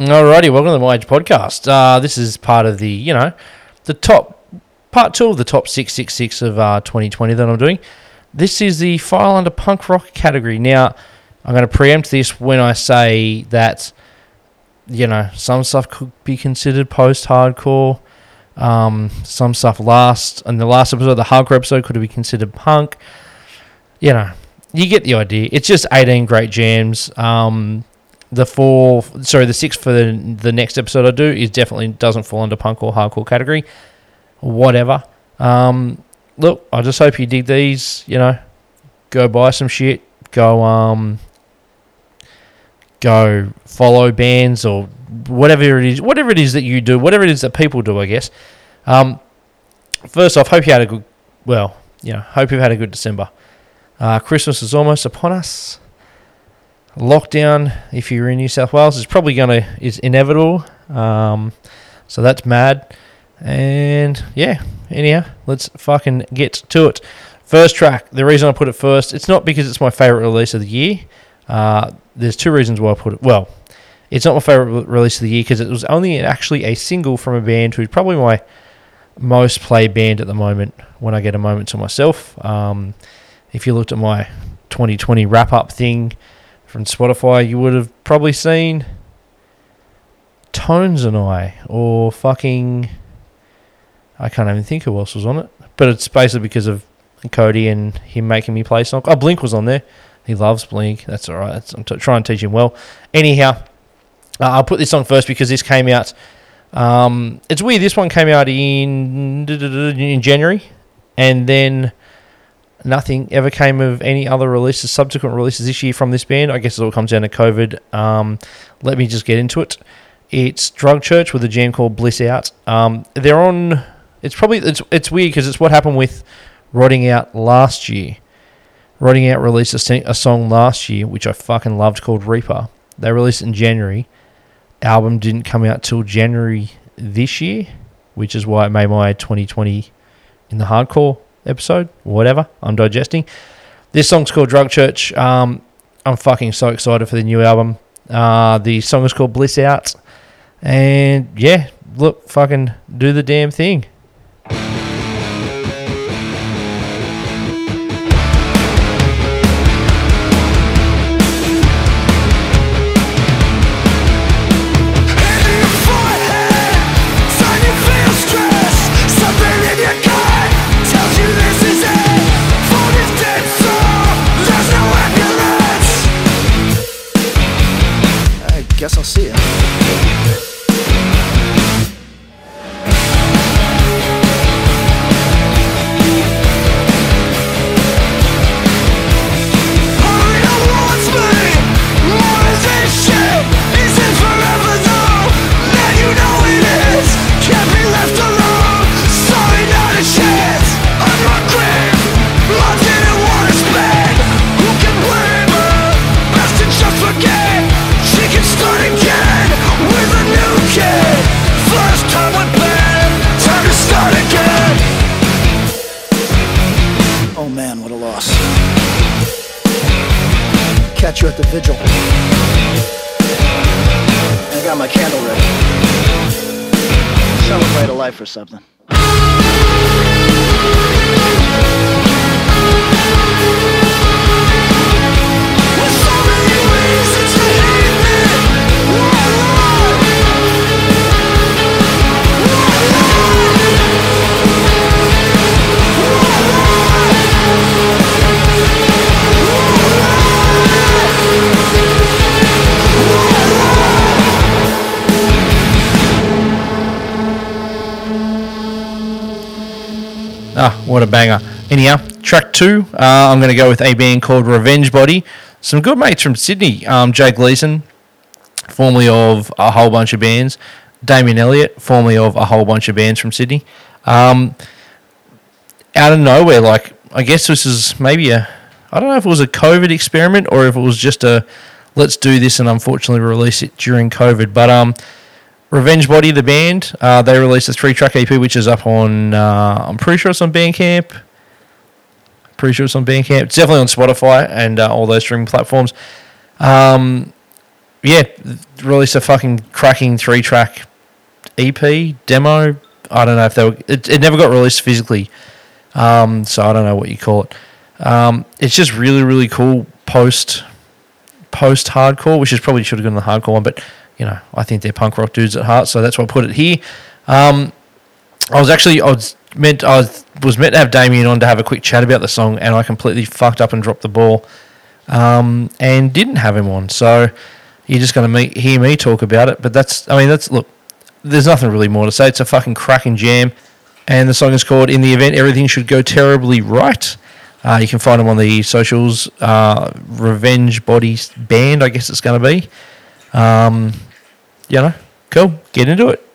Alrighty, welcome to the My Age podcast. Uh, this is part of the, you know, the top part two of the top six six six of uh, 2020 that I'm doing. This is the file under punk rock category. Now, I'm going to preempt this when I say that, you know, some stuff could be considered post hardcore. Um, some stuff last, and the last episode, the hardcore episode, could be considered punk. You know, you get the idea. It's just 18 great jams. Um, the four, sorry, the six for the, the next episode I do is definitely doesn't fall under punk or hardcore category. Whatever. Um, look, I just hope you dig these. You know, go buy some shit. Go um, go follow bands or whatever it is, whatever it is that you do, whatever it is that people do. I guess. Um, first off, hope you had a good. Well, you know, hope you've had a good December. Uh, Christmas is almost upon us lockdown, if you're in New South Wales, is probably going to is inevitable. Um, so that's mad. And yeah, anyhow, let's fucking get to it. First track. The reason I put it first, it's not because it's my favorite release of the year. Uh, there's two reasons why I put it. Well, it's not my favorite release of the year because it was only actually a single from a band who's probably my most played band at the moment. When I get a moment to myself, um, if you looked at my 2020 wrap up thing, from Spotify, you would have probably seen Tones and I, or fucking. I can't even think who else was on it. But it's basically because of Cody and him making me play songs. Oh, Blink was on there. He loves Blink. That's all right. That's, I'm t- trying to teach him well. Anyhow, uh, I'll put this song first because this came out. Um, it's weird. This one came out in in January, and then nothing ever came of any other releases, subsequent releases this year from this band. I guess it all comes down to COVID. Um, let me just get into it. It's Drug Church with a jam called Bliss Out. Um, they're on. It's probably it's it's weird because it's what happened with Rotting Out last year. Rotting Out released a, a song last year which I fucking loved called Reaper. They released in January. Album didn't come out till January this year, which is why it made my 2020 in the hardcore episode, whatever. I'm digesting. This song's called Drug Church. Um, I'm fucking so excited for the new album. Uh, the song is called Bliss Out. And yeah, look, fucking do the damn thing. What a banger. Anyhow, track two, uh, I'm going to go with a band called Revenge Body. Some good mates from Sydney. Um, Jake Gleason, formerly of a whole bunch of bands. Damien Elliott, formerly of a whole bunch of bands from Sydney. Um, out of nowhere, like, I guess this is maybe a, I don't know if it was a COVID experiment or if it was just a, let's do this and unfortunately release it during COVID. But um, Revenge Body, the band, uh, they released a three track EP, which is up on, uh, I'm pretty sure it's on Bandcamp. Pretty sure it's on Bandcamp. It's definitely on Spotify and uh, all those streaming platforms. Um, yeah, released a fucking cracking three track EP demo. I don't know if they were. It, it never got released physically, um, so I don't know what you call it. Um, it's just really really cool post post hardcore, which is probably should have gone the hardcore one, but you know I think they're punk rock dudes at heart, so that's why I put it here. Um, I was actually I was meant I was, meant to have Damien on to have a quick chat about the song, and I completely fucked up and dropped the ball, um, and didn't have him on. So you're just going to hear me talk about it. But that's I mean that's look, there's nothing really more to say. It's a fucking cracking jam, and the song is called "In the Event Everything Should Go Terribly Right." Uh, you can find them on the socials. Uh, Revenge Bodies Band, I guess it's going to be. Um, you know, cool. Get into it.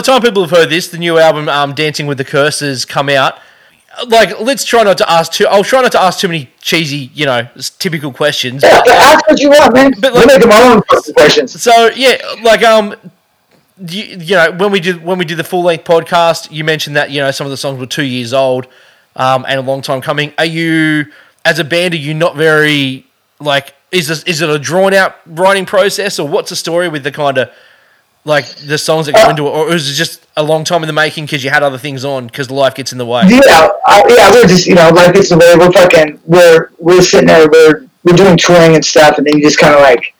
The time people have heard this, the new album, um, Dancing with the Curses, come out. Like, let's try not to ask too. I'll try not to ask too many cheesy, you know, typical questions. Yeah, yeah, ask what you want, man. But like- making my own questions. So yeah, like um, you, you know when we did when we did the full length podcast, you mentioned that you know some of the songs were two years old, um, and a long time coming. Are you as a band? Are you not very like? Is this, is it a drawn out writing process, or what's the story with the kind of like the songs that go into it, or it just a long time in the making because you had other things on because life gets in the way? Yeah, I, yeah, we're just you know like it's the way we're fucking we're we're sitting there we're we're doing touring and stuff, and then you just kind of like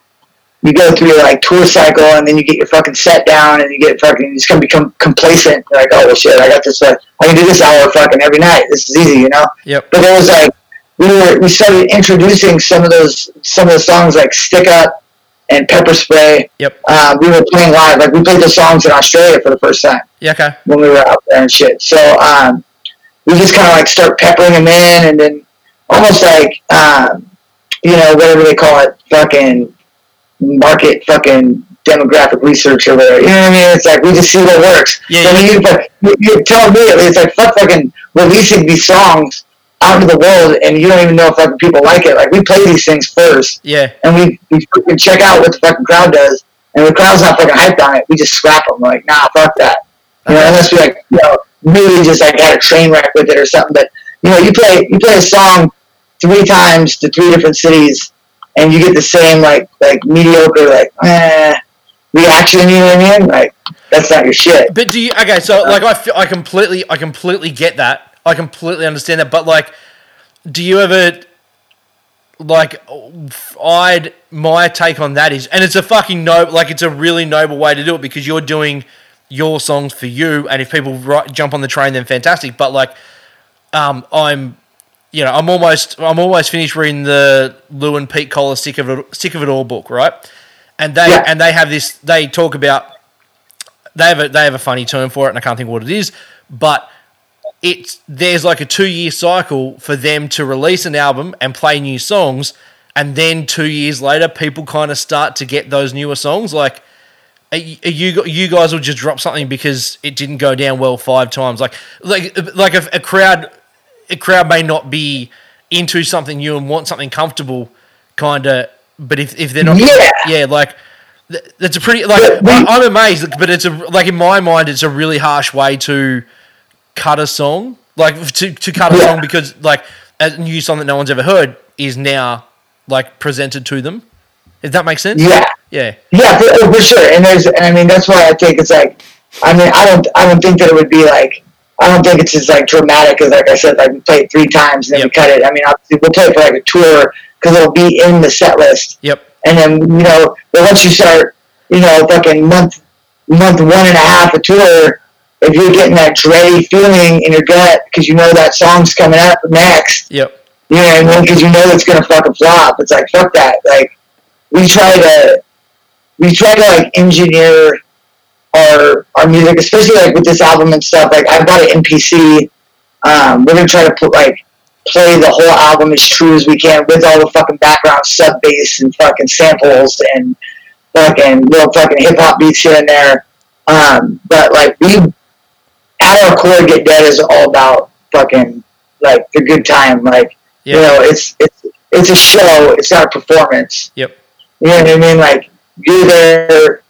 you go through your like tour cycle, and then you get your fucking set down, and you get fucking you just gonna become complacent. You're like, oh well, shit, I got this. Uh, I can do this hour fucking every night. This is easy, you know. Yep. But there was like we were we started introducing some of those some of the songs like Stick Up and Pepper Spray. Yep. Uh, we were playing live, like we played the songs in Australia for the first time Yeah. Okay. when we were out there and shit. So um, we just kind of like start peppering them in, and then almost like um, you know whatever they call it, fucking market fucking demographic research or whatever. You know what I mean? It's like we just see what works. Yeah, So yeah. you, you tell me it's like fuck fucking releasing these songs out into the world, and you don't even know if fucking people like it. Like we play these things first Yeah. and we, we check out what the fucking crowd does, and the crowd's not fucking hyped on it. We just scrap them. We're like, nah, fuck that. You know, unless we like, you know, really just like had a train wreck with it or something. But you know, you play you play a song three times to three different cities, and you get the same like like mediocre like eh, reaction. You know what I mean? Like that's not your shit. But do you okay? So like I feel, I completely I completely get that. I completely understand that. But like, do you ever like I'd my take on that is, and it's a fucking no, like it's a really noble way to do it because you're doing your songs for you, and if people ri- jump on the train, then fantastic. But like, um, I'm. You know, I'm almost I'm almost finished reading the Lou and Pete Koller Sick of It Sick of It All book, right? And they Yeah. and they have this. They talk about they have a they have a funny term for it, and I can't think what it is. But it's there's like a two year cycle for them to release an album and play new songs, and then two years later, people kind of start to get those newer songs. Like are you you guys will just drop something because it didn't go down well five times. Like like like a, a crowd a crowd may not be into something new and want something comfortable, kind of. But if, if they're not, Yeah. yeah, like th- that's a pretty like I'm amazed, but it's a like in my mind, it's a really harsh way to cut a song, like to to cut a Yeah. song because like a new song that no one's ever heard is now like presented to them. If that makes sense, Yeah. yeah, Yeah, for, for sure. And there's, and I mean, that's why I think it's like, I mean, I don't, I don't think that it would be like, I don't think it's as like dramatic as like I said, like we play it three times and then Yep. we cut it. I mean, obviously we'll play it for like a tour because it'll be in the set list, yep, and then you know, but once you start, you know, fucking month, month one and a half a tour, if you're getting that dready feeling in your gut because you know that song's coming up next, yep, you know what I mean? Because you know it's gonna fucking flop. It's like fuck that. Like we try to we try to like engineer our our music, especially like with this album and stuff. Like I bought an MPC. Um, we're gonna try to put like play the whole album as true as we can with all the fucking background sub bass and fucking samples and fucking little fucking hip hop beats here and there. Um, but like we at our core, get dead is all about fucking like the good time. Like yeah, you know, it's it's it's a show. It's not a performance. Yep. You know what I mean? Like you're there.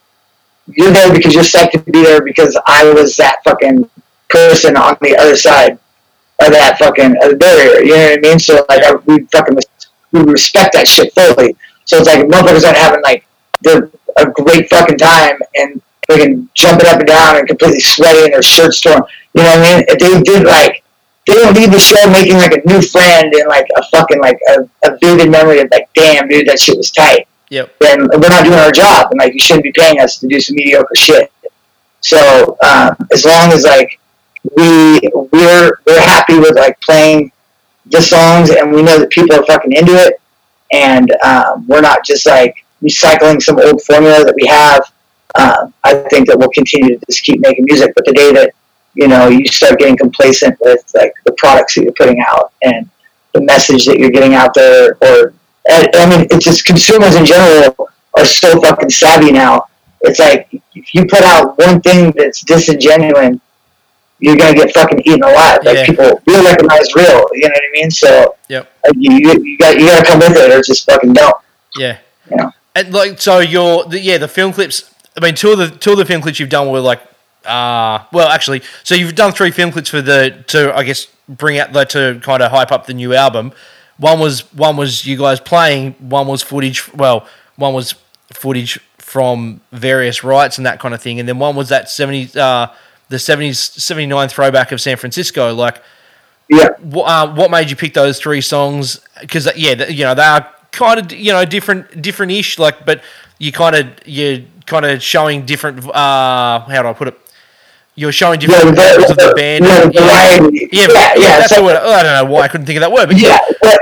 You're there because you're psyched to be there because I was that fucking person on the other side of that fucking barrier. You know what I mean? So like I, we fucking we respect that shit fully. So it's like motherfuckers aren't having like the a great fucking time and fucking jumping up and down and completely sweaty and their shirts torn. You know what I mean? If they did like they don't leave the show making like a new friend and like a fucking like a, a vivid memory of like, damn dude, that shit was tight. yep, Then we're not doing our job and like you shouldn't be paying us to do some mediocre shit. So um, as long as like we we're we're happy with like playing the songs and we know that people are fucking into it and um, we're not just like recycling some old formula that we have. Um, I think that we'll continue to just keep making music. But the day that you know you start getting complacent with like the products that you're putting out and the message that you're getting out there, or I mean, it's just consumers in general are so fucking savvy now it's like if you put out one thing that's disingenuous, you're gonna get fucking eaten alive. Like Yeah. people real recognize real. You know what I mean? So Yep. like, you, you, you got you gotta come with it, or just fucking don't. Yeah. Yeah. And like so your the, yeah, the film clips I mean two of the two of the film clips you've done were like uh well actually so you've done three film clips for the to I guess bring out the to kind of hype up the new album. One was one was you guys playing, one was footage well, one was footage from various rights and that kind of thing, and then one was that 70s uh the 70s 79 throwback of San Francisco like Yeah. what, uh, what made you pick those three songs? Because yeah, you know they are kind of you know different, different-ish. Like, but you kind of you're kind of showing different. Uh, how do I put it? You're showing Yeah, different the- of the band. yeah, the yeah, Yeah, yeah, yeah, That's so- the word. I don't know why I couldn't think of that word, but Yeah, but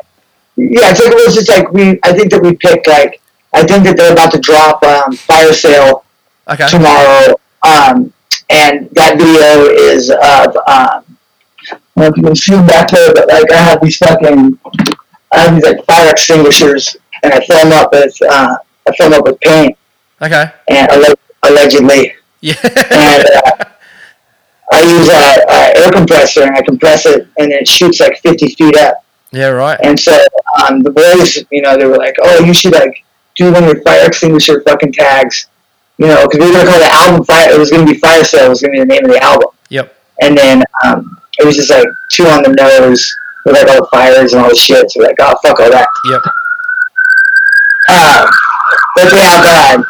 yeah, it's like it was just like we. I think that we picked like I think that they're about to drop um, Fire Sale okay, tomorrow, um, and that video is of. Um, I don't know if you can see back there, but like I have these fucking, I have these like fire extinguishers, and I fill them up with, uh, I fill them up with paint, okay, and allegedly, yeah, and uh, I use a, a air compressor, and I compress it, and it shoots like 50 feet up. yeah, right, And so um, the boys, you know, they were like, "Oh, you should like do one of your fire extinguisher fucking tags," you know, because we were gonna call the album "Fire." It was gonna be "Fire Sale." It was gonna be the name of the album. Yep. And then um, it was just like two on the nose with like all the fires and all the shit. So we're like, "Oh, fuck all that." yep, Uh, but yeah, um,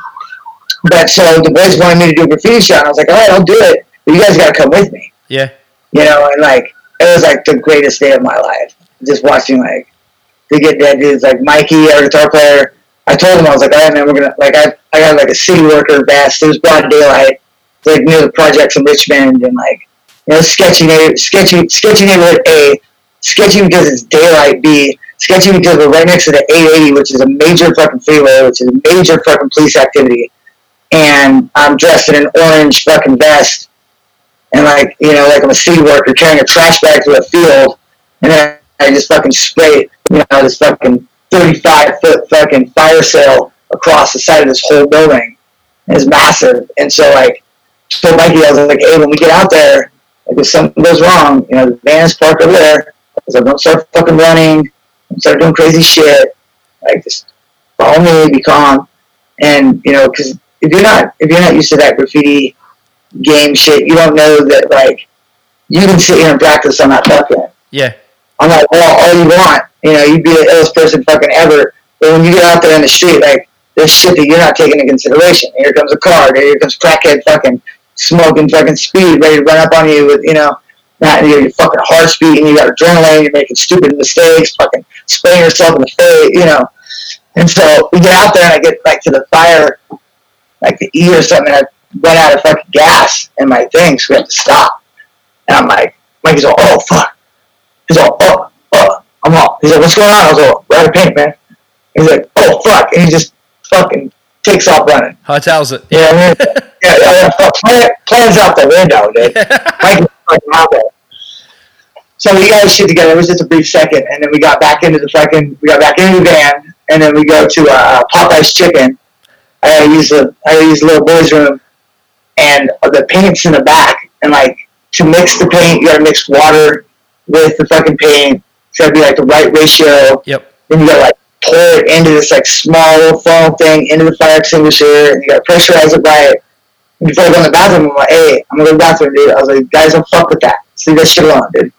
but so the boys wanted me to do a graffiti shot. And I was like, "All right, I'll do it, but you guys gotta come with me." yeah, you know, and like it was like the greatest day of my life. Just watching like they get that dudes like Mikey, our guitar player. I told him I was like, all right, man, we're gonna like I I got like a city worker vest. It was broad daylight. It's like near the projects in Richmond and like you know sketchy sketchy sketchy neighborhood A, sketchy because it's daylight B, sketchy because we're right next to the 880, which is a major fucking freeway, which is a major fucking police activity. And I'm dressed in an orange fucking vest and like you know, like I'm a city worker carrying a trash bag to a field, and then I just fucking spray, you know, this fucking 35 foot fucking fire sale across the side of this whole building. It's massive, and so like, told Mikey, I was like, hey, when we get out there, like if something goes wrong, you know, the van is parked over there. I was like, don't start fucking running, don't start doing crazy shit. Like just follow me, be calm, and you know, because if you're not if you're not used to that graffiti game shit. You don't know that like you can sit here and practice on that fucking yeah, on that wall all you want. You know, you'd be the illest person fucking ever. But when you get out there in the street, like there's shit that you're not taking into consideration. Here comes a car. Here comes crackhead fucking smoking fucking speed, ready to run up on you with you know. Not your fucking heart beating, you got adrenaline, you're making stupid mistakes, fucking spraying yourself in the face, you know. And so we get out there and I get like to the fire, like the E or something, and I run out of fucking gas in my thing, so we have to stop. And I'm like, Mikey's all, oh fuck. He's all, oh, oh, I'm all. He's like, what's going on? I was all, we're out of paint, man. He's like, oh fuck, and he just fucking takes off running. hightails it. Know I mean? yeah, yeah, yeah, plan, plans out the window, dude. Mikey's fucking out there. So we got shit together. It was just a brief second, and then we got back into the fucking, we got back into the van, and then we go to uh, Popeye's Chicken. I gotta use the, I gotta use the little boys' room, and the paint's in the back, and like to mix the paint, you gotta mix water with the fucking paint. It's gotta be like the right ratio. Yep. Then you gotta like pour it into this like small little foam thing into the fire extinguisher, and you gotta pressurize it right. And before I go in the bathroom, I'm like, hey, I'm gonna go to the bathroom, dude. I was like, guys, don't fuck with that. Leave that shit alone, dude.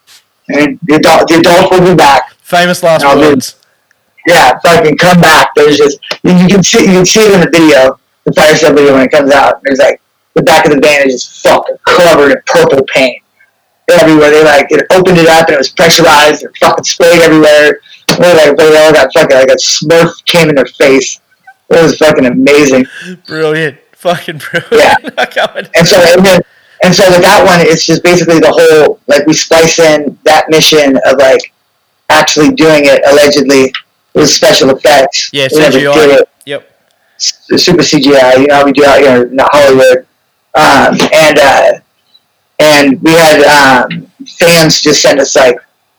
And the adult, the adults will be back. Famous last dude. Yeah, fucking come back. There's just you, you can see you can see it in the video, the fire sale video when it comes out. There's like the back of the van is just fucking covered in purple paint everywhere. They like it opened it up and it was pressurized and fucking sprayed everywhere. They like they all got fucking like a Smurf came in their face. It was fucking amazing. Brilliant. Fucking brilliant. Yeah. I can't wait. And so and, then, and so with that one, it's just basically the whole like we splice in that mission of like actually doing it allegedly with special effects. Yeah, CGI. it. Yep. super CGI. You know how we do out here in Hollywood, um, and uh, and we had um, fans just send us like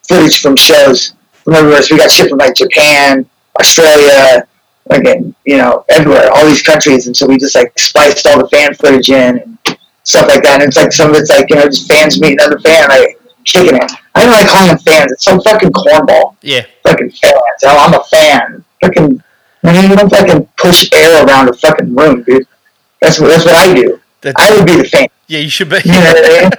footage from shows from everywhere. So we got shit from like Japan, Australia, fucking, you know, everywhere, all these countries. And so we just like spliced all the fan footage in and stuff like that. And it's like some of it's like, you know, just fans meeting another fan, like it. I don't like calling them fans. It's so fucking cornball. Yeah. Fucking fans. Oh, I'm a fan. Fucking, man, you don't fucking push air around a fucking room, dude. That's what, that's what I do. That- I would be the fan. Yeah, you should be. You know what I mean?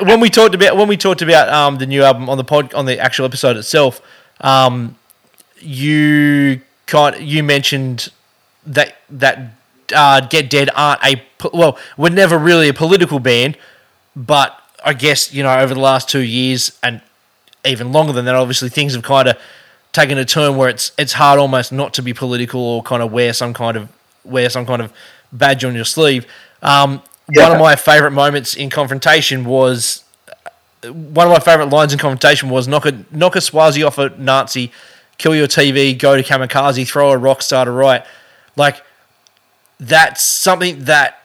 when we talked about when we talked about um, the new album on the pod on the actual episode itself, um, you kind you mentioned that that uh, Get Dead aren't a well, we're never really a political band, but I guess you know over the last two years and even longer than that, obviously things have kind of taken a turn where it's it's hard almost not to be political or kind of wear some kind of wear some kind of badge on your sleeve. Um, One of my favorite moments in confrontation was one of my favorite lines in confrontation was knock a knock a Swazi off a Nazi, kill your TV, go to kamikaze, throw a rock star to right. Like that's something that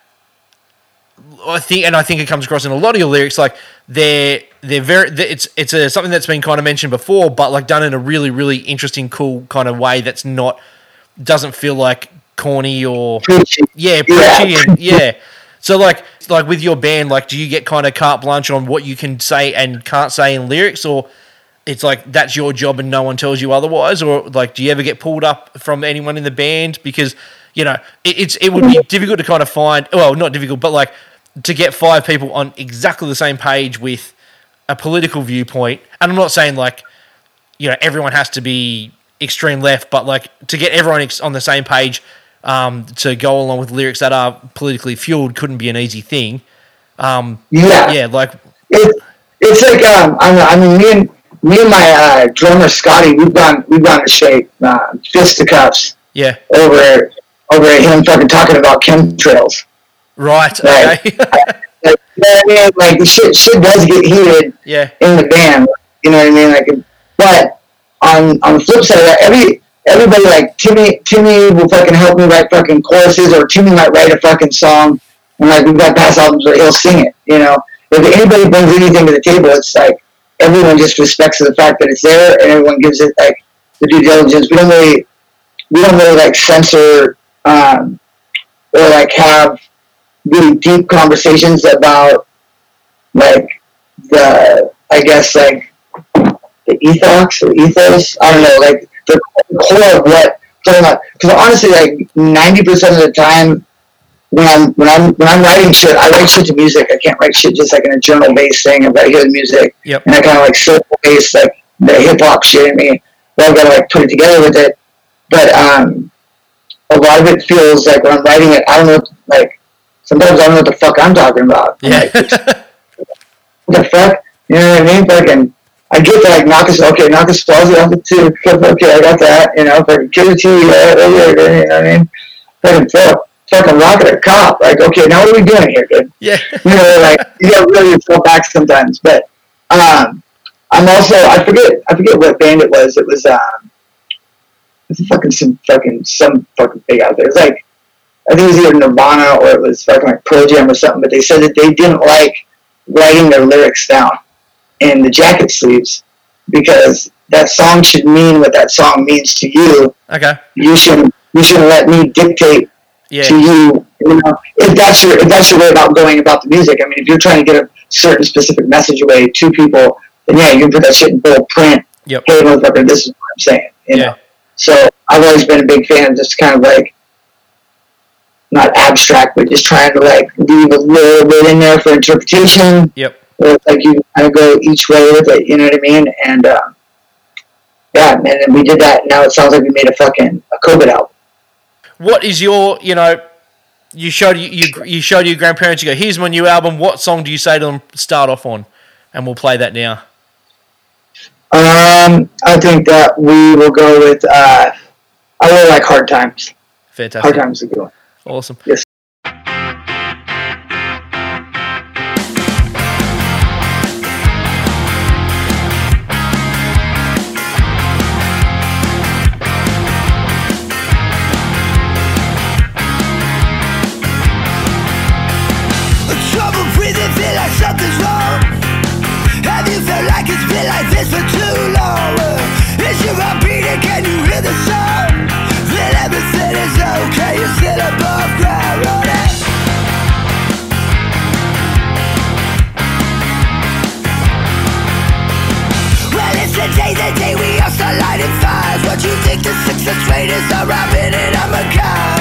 I think, and I think it comes across in a lot of your lyrics. Like they're they're very it's it's a something that's been kind of mentioned before, but like done in a really really interesting, cool kind of way that's not doesn't feel like corny or Preachy. yeah, Yeah. preachy and yeah. So like like with your band, like do you get kind of carte blanche on what you can say and can't say in lyrics, or it's like that's your job and no one tells you otherwise, or like do you ever get pulled up from anyone in the band because you know it, it's it would be difficult to kind of find well not difficult but like to get five people on exactly the same page with a political viewpoint, and I'm not saying like you know everyone has to be extreme left, but like to get everyone ex- on the same page um, to go along with lyrics that are politically fueled couldn't be an easy thing. Um, Yeah. yeah, like It, it's like um, I, mean, I mean, me and me and my uh, drummer Scotty, we've gone we've gone to shape uh, fisticuffs yeah, over over at him fucking talking about chemtrails. right, Right. okay, Like, you know what I mean? Like shit, shit does get heated yeah, in the band. You know what I mean? Like, but on on the flip side of that, every everybody like Timmy Timmy will fucking help me write fucking choruses, or Timmy might write a fucking song, and like we've got past albums where he'll sing it. You know, if anybody brings anything to the table, it's like everyone just respects the fact that it's there, and everyone gives it like the due diligence. We don't really we don't really like censor um, or like have really deep conversations about like the I guess like the ethos or ethos. I don't know, like the core of what because honestly, like ninety percent of the time when I'm when I'm when I'm writing shit, I write shit to music. I can't write shit just like in a journal based thing. I've got to hear the music, Yep. and I kind of like circle based like the hip hop shit in me. But I've got to like put it together with it. But um, a lot of it feels like when I'm writing it, I don't know, like sometimes I don't know what the fuck I'm talking about. Like, yeah, what the fuck? You know what I mean? Fucking, I get to like knock us, okay, knock us Swazi off the two, okay, I got that, you know, fucking kill the TV, yeah, yeah, yeah, you know what I mean? Fucking fuck, fucking rocket a cop, like, okay, now what are we doing here, dude? yeah, You know, like, you gotta really go back sometimes, but, um, I'm also, I forget, I forget what band it was, it was, um, it was fucking some fucking, some fucking thing out there, It's like, I think it was either Nirvana or it was fucking like Pearl Jam or something, but they said that they didn't like writing their lyrics down in the jacket sleeves because that song should mean what that song means to you. okay, You shouldn't you shouldn't let me dictate yeah, to you, you know, if that's your if that's your way about going about the music. I mean, if you're trying to get a certain specific message away to people, then yeah, you can put that shit in bold print. Yep. Hey, motherfucker, this is what I'm saying. You Yeah. know. So I've always been a big fan of just kind of like not abstract, but just trying to like leave a little bit in there for interpretation. Yep. Like you kind of go each way with it. You know what I mean? And um, yeah, and we did that. Now it sounds like we made a fucking a COVID album. What is your you know? You showed you, you you showed your grandparents. You go, here's my new album. What song do you say to them? Start off on, and we'll play that now. Um, I think that we will go with. Uh, I really like Hard Times. Fantastic. Hard Times is a good one. awesome. Yes. The traitors are robbing it, I'm a car.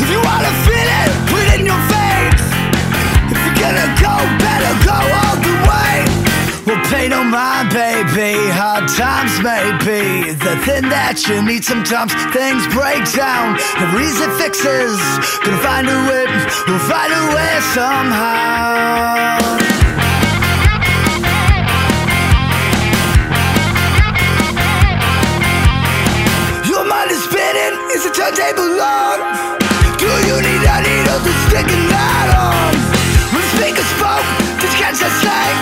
If you wanna feel it, put it in your face. If you're gonna go, better go all the way. Well, pay no mind, baby. Hard times may be the thing that you need. Sometimes things break down. Never easy fixes. Gonna find a way. We'll find a way somehow. Spinning, is the turntable on? Do you need a needle to stick a knot on? When speakers spoke, did you catch that slang?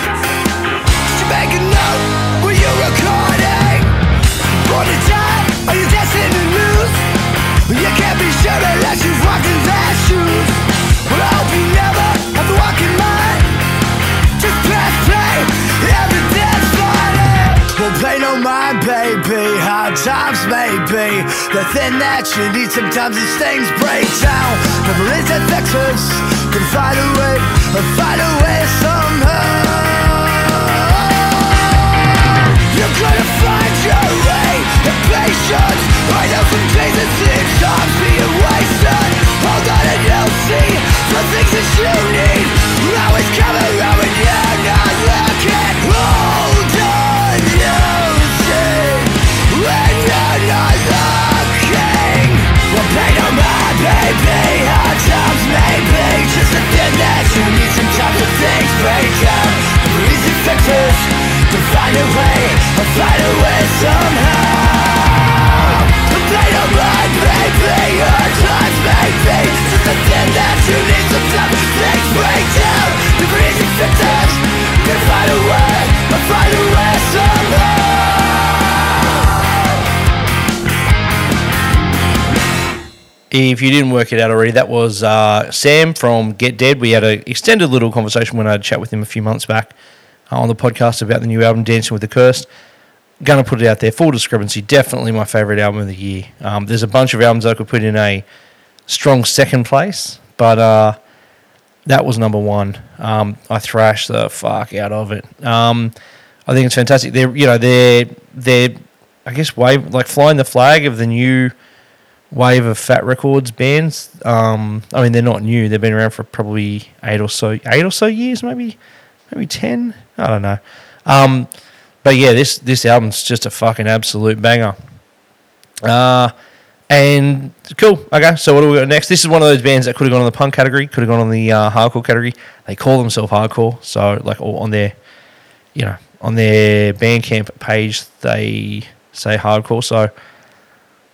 Did you make a note when you're recording? Born to die, are you destined to lose? You can't be sure unless you've walked in their shoes times may be The thing that you need sometimes these things break down. Never is it fixes, can find a way, find a way somehow. You're gonna find your way If you didn't work it out already, that was uh, Sam from Get Dead. We had an extended little conversation when I had a chat with him a few months back uh, on the podcast about the new album, Dancing with the Cursed. Gonna put it out there. Full discrepancy, definitely my favorite album of the year. Um, there's a bunch of albums I could put in a strong second place, but uh, that was number one. Um, I thrashed the fuck out of it. Um, I think it's fantastic. They're you know they're they're I guess wave like flying the flag of the new wave of Fat Records bands. Um, I mean they're not new. They've been around for probably eight or so eight or so years, maybe maybe ten. I don't know. Um, but yeah, this this album's just a fucking absolute banger. Uh, and cool. Okay, so what do we got next? This is one of those bands that could have gone on the punk category, could have gone on the uh, hardcore category. They call themselves hardcore, so like on their, you know, on their Bandcamp page they say hardcore. So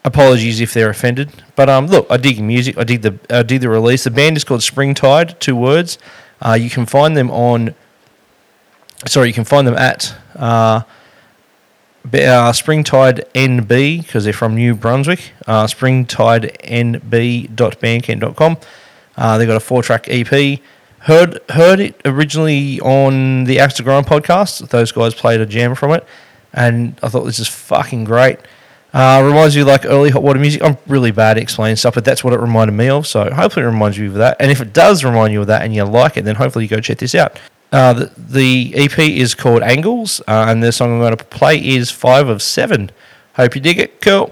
apologies if they're offended. But um, look, I dig music. I dig the I dig the release. The band is called Springtide. Two words. Uh, you can find them on. Sorry, you can find them at uh, uh, Springtide NB because they're from New Brunswick. Uh, springtidenb.bandcamp.com. Uh, they've got a four-track EP. Heard heard it originally on the Axe Grind podcast. Those guys played a jam from it, and I thought this is fucking great. Uh, reminds you like early hot water music. I'm really bad at explaining stuff, but that's what it reminded me of. So hopefully it reminds you of that. And if it does remind you of that and you like it, then hopefully you go check this out. Uh, the, the EP is called Angles, uh, and the song I'm going to play is Five of Seven. Hope you dig it. Cool.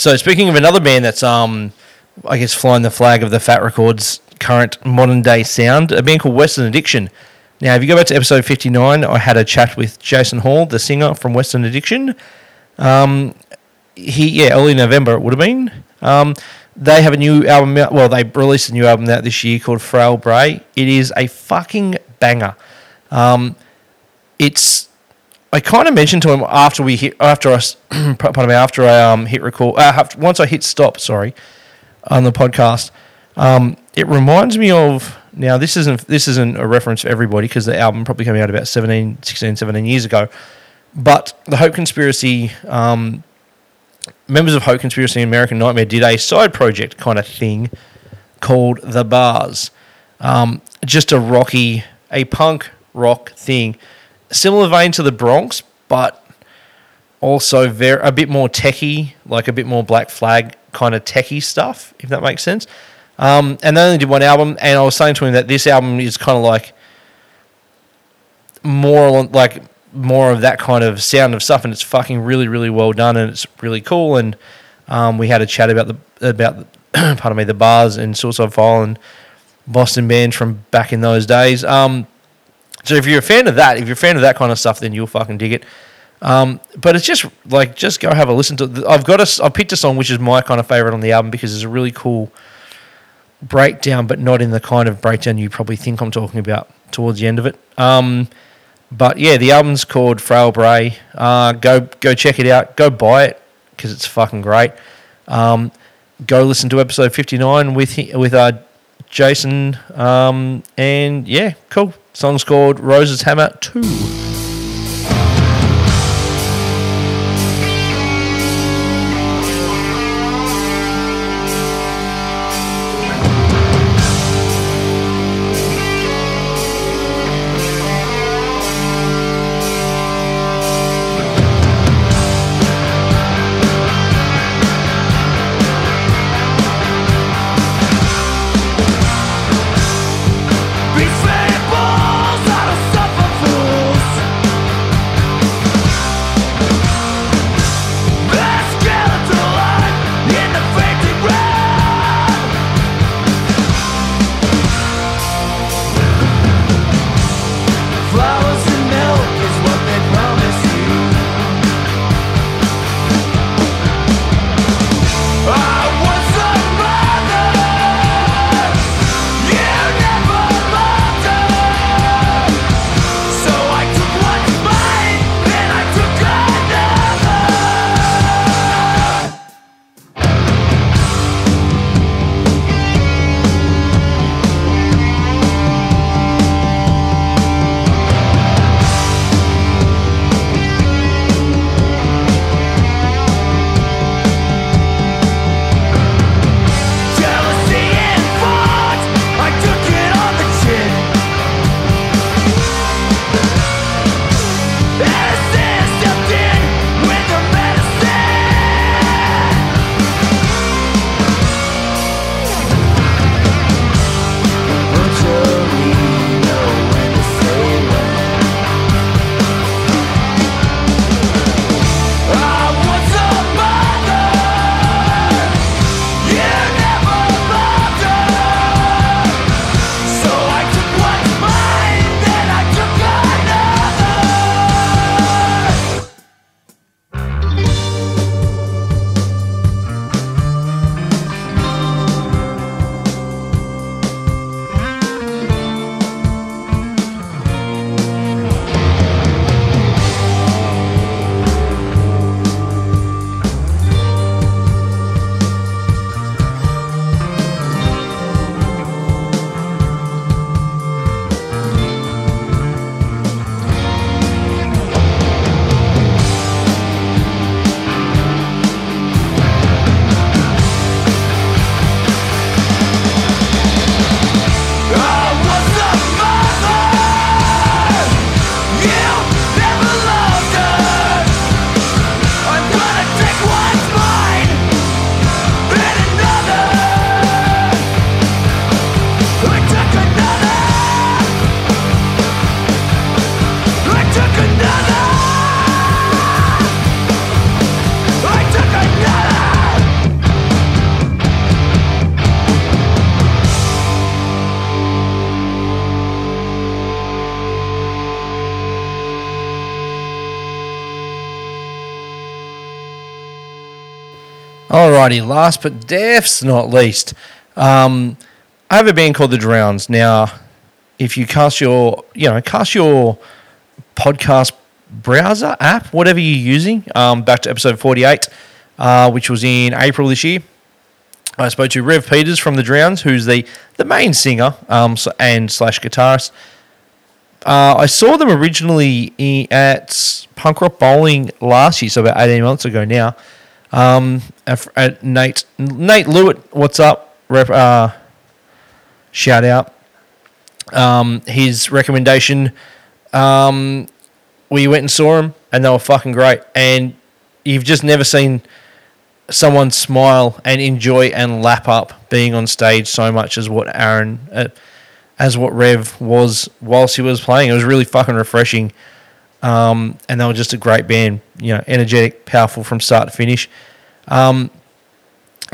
So speaking of another band that's um, I guess flying the flag of the Fat Records current modern day sound, a band called Western Addiction. Now, if you go back to episode fifty nine, I had a chat with Jason Hall, the singer from Western Addiction. Um, he yeah, early November it would have been. Um, they have a new album. Well, they released a new album out this year called Frail Bray. It is a fucking banger. Um, it's I kind of mentioned to him after we hit after us pardon me after I um, hit record uh, once I hit stop sorry on the podcast. Um, it reminds me of now this isn't this isn't a reference for everybody because the album probably came out about 17, 16, 17 years ago. But the Hope Conspiracy um, members of Hope Conspiracy and American Nightmare did a side project kind of thing called The Bars. Um, just a rocky, a punk rock thing. Similar vein to the Bronx, but also very a bit more techie, like a bit more Black Flag kind of techie stuff, if that makes sense. Um, and they only did one album, and I was saying to him that this album is kind of like more like more of that kind of sound of stuff, and it's fucking really, really well done, and it's really cool. And um, we had a chat about the about the, pardon me the bars and Suicide File and Boston band from back in those days. Um, so if you're a fan of that, if you're a fan of that kind of stuff, then you'll fucking dig it. Um, but it's just like just go have a listen to. I've got a I picked a song which is my kind of favorite on the album because it's a really cool breakdown, but not in the kind of breakdown you probably think I'm talking about towards the end of it. Um, but yeah, the album's called Frail Bray. Uh, go go check it out. Go buy it because it's fucking great. Um, go listen to episode 59 with with uh, Jason. Um, and yeah, cool. Song's called Rose's Hammer 2. Alrighty, last but defs not least, um, I have a band called The Drowns. Now, if you cast your, you know, cast your podcast browser app, whatever you're using, um, back to episode 48, uh, which was in April this year. I spoke to Rev Peters from The Drowns, who's the, the main singer um, and slash guitarist. Uh, I saw them originally at Punk Rock Bowling last year, so about 18 months ago now. Um, at, at Nate Nate Lewitt, what's up? Rep, uh, shout out. Um, his recommendation. Um, we went and saw him, and they were fucking great. And you've just never seen someone smile and enjoy and lap up being on stage so much as what Aaron, uh, as what Rev was whilst he was playing. It was really fucking refreshing. Um, and they were just a great band, you know, energetic, powerful from start to finish. Um,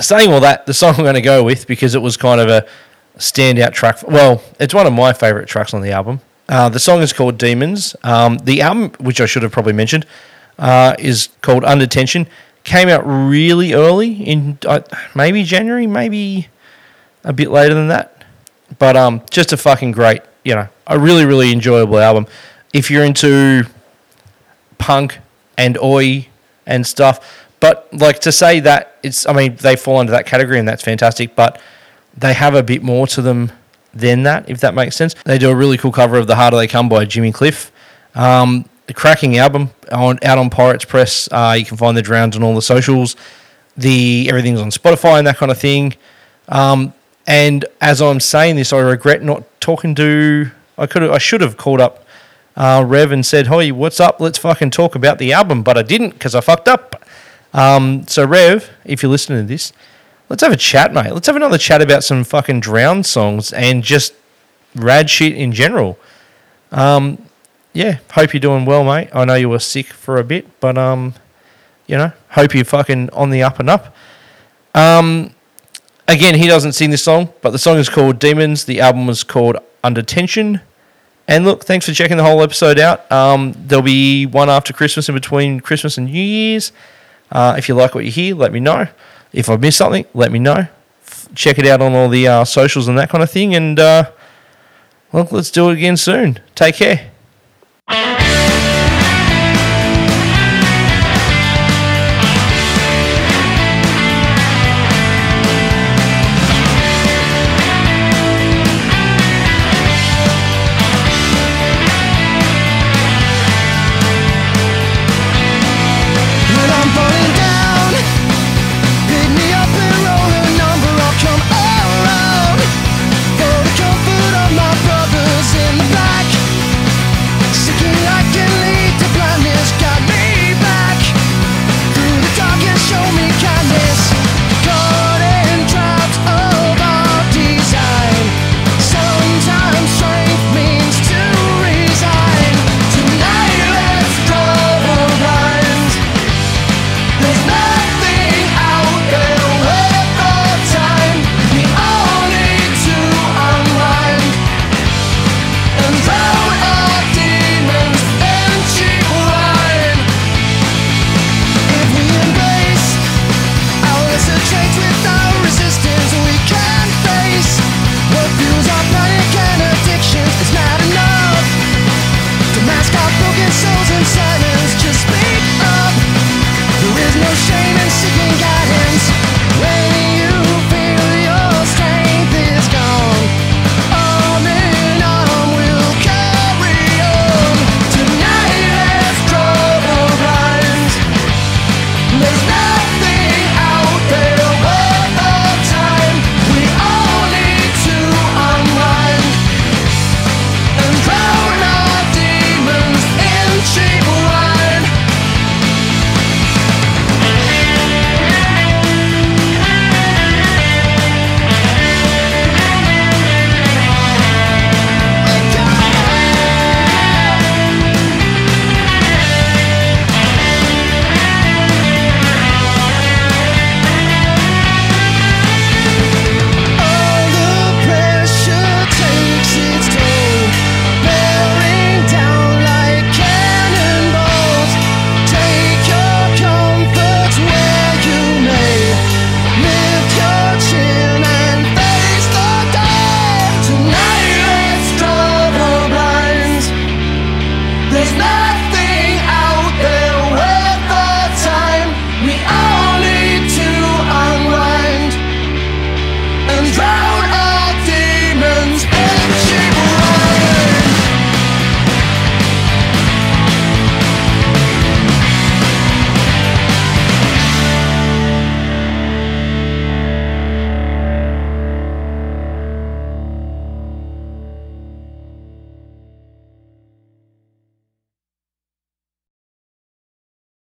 saying all that, the song I'm going to go with because it was kind of a standout track. Well, it's one of my favorite tracks on the album. Uh, the song is called Demons. Um, the album, which I should have probably mentioned, uh, is called Under Tension. Came out really early in uh, maybe January, maybe a bit later than that. But um, just a fucking great, you know, a really really enjoyable album. If you're into punk and oi and stuff. But like to say that it's, I mean, they fall under that category and that's fantastic. But they have a bit more to them than that, if that makes sense. They do a really cool cover of "The Harder They Come" by Jimmy Cliff. Um, cracking album on out on Pirates Press. Uh, you can find the Drowns on all the socials. The everything's on Spotify and that kind of thing. Um, and as I'm saying this, I regret not talking to. I could. Have I should have called up uh, Rev and said, "Hey, what's up? Let's fucking talk about the album." But I didn't because I fucked up. Um, so Rev, if you're listening to this, let's have a chat, mate. Let's have another chat about some fucking drown songs and just rad shit in general. Um, yeah, hope you're doing well, mate. I know you were sick for a bit, but um, you know, hope you're fucking on the up and up. Um, again, he doesn't sing this song, but the song is called Demons. The album was called Under Tension. And look, thanks for checking the whole episode out. Um, there'll be one after Christmas in between Christmas and New Year's. Uh, if you like what you hear, let me know. If I've missed something, let me know. F- check it out on all the uh, socials and that kind of thing. And uh, well, let's do it again soon. Take care.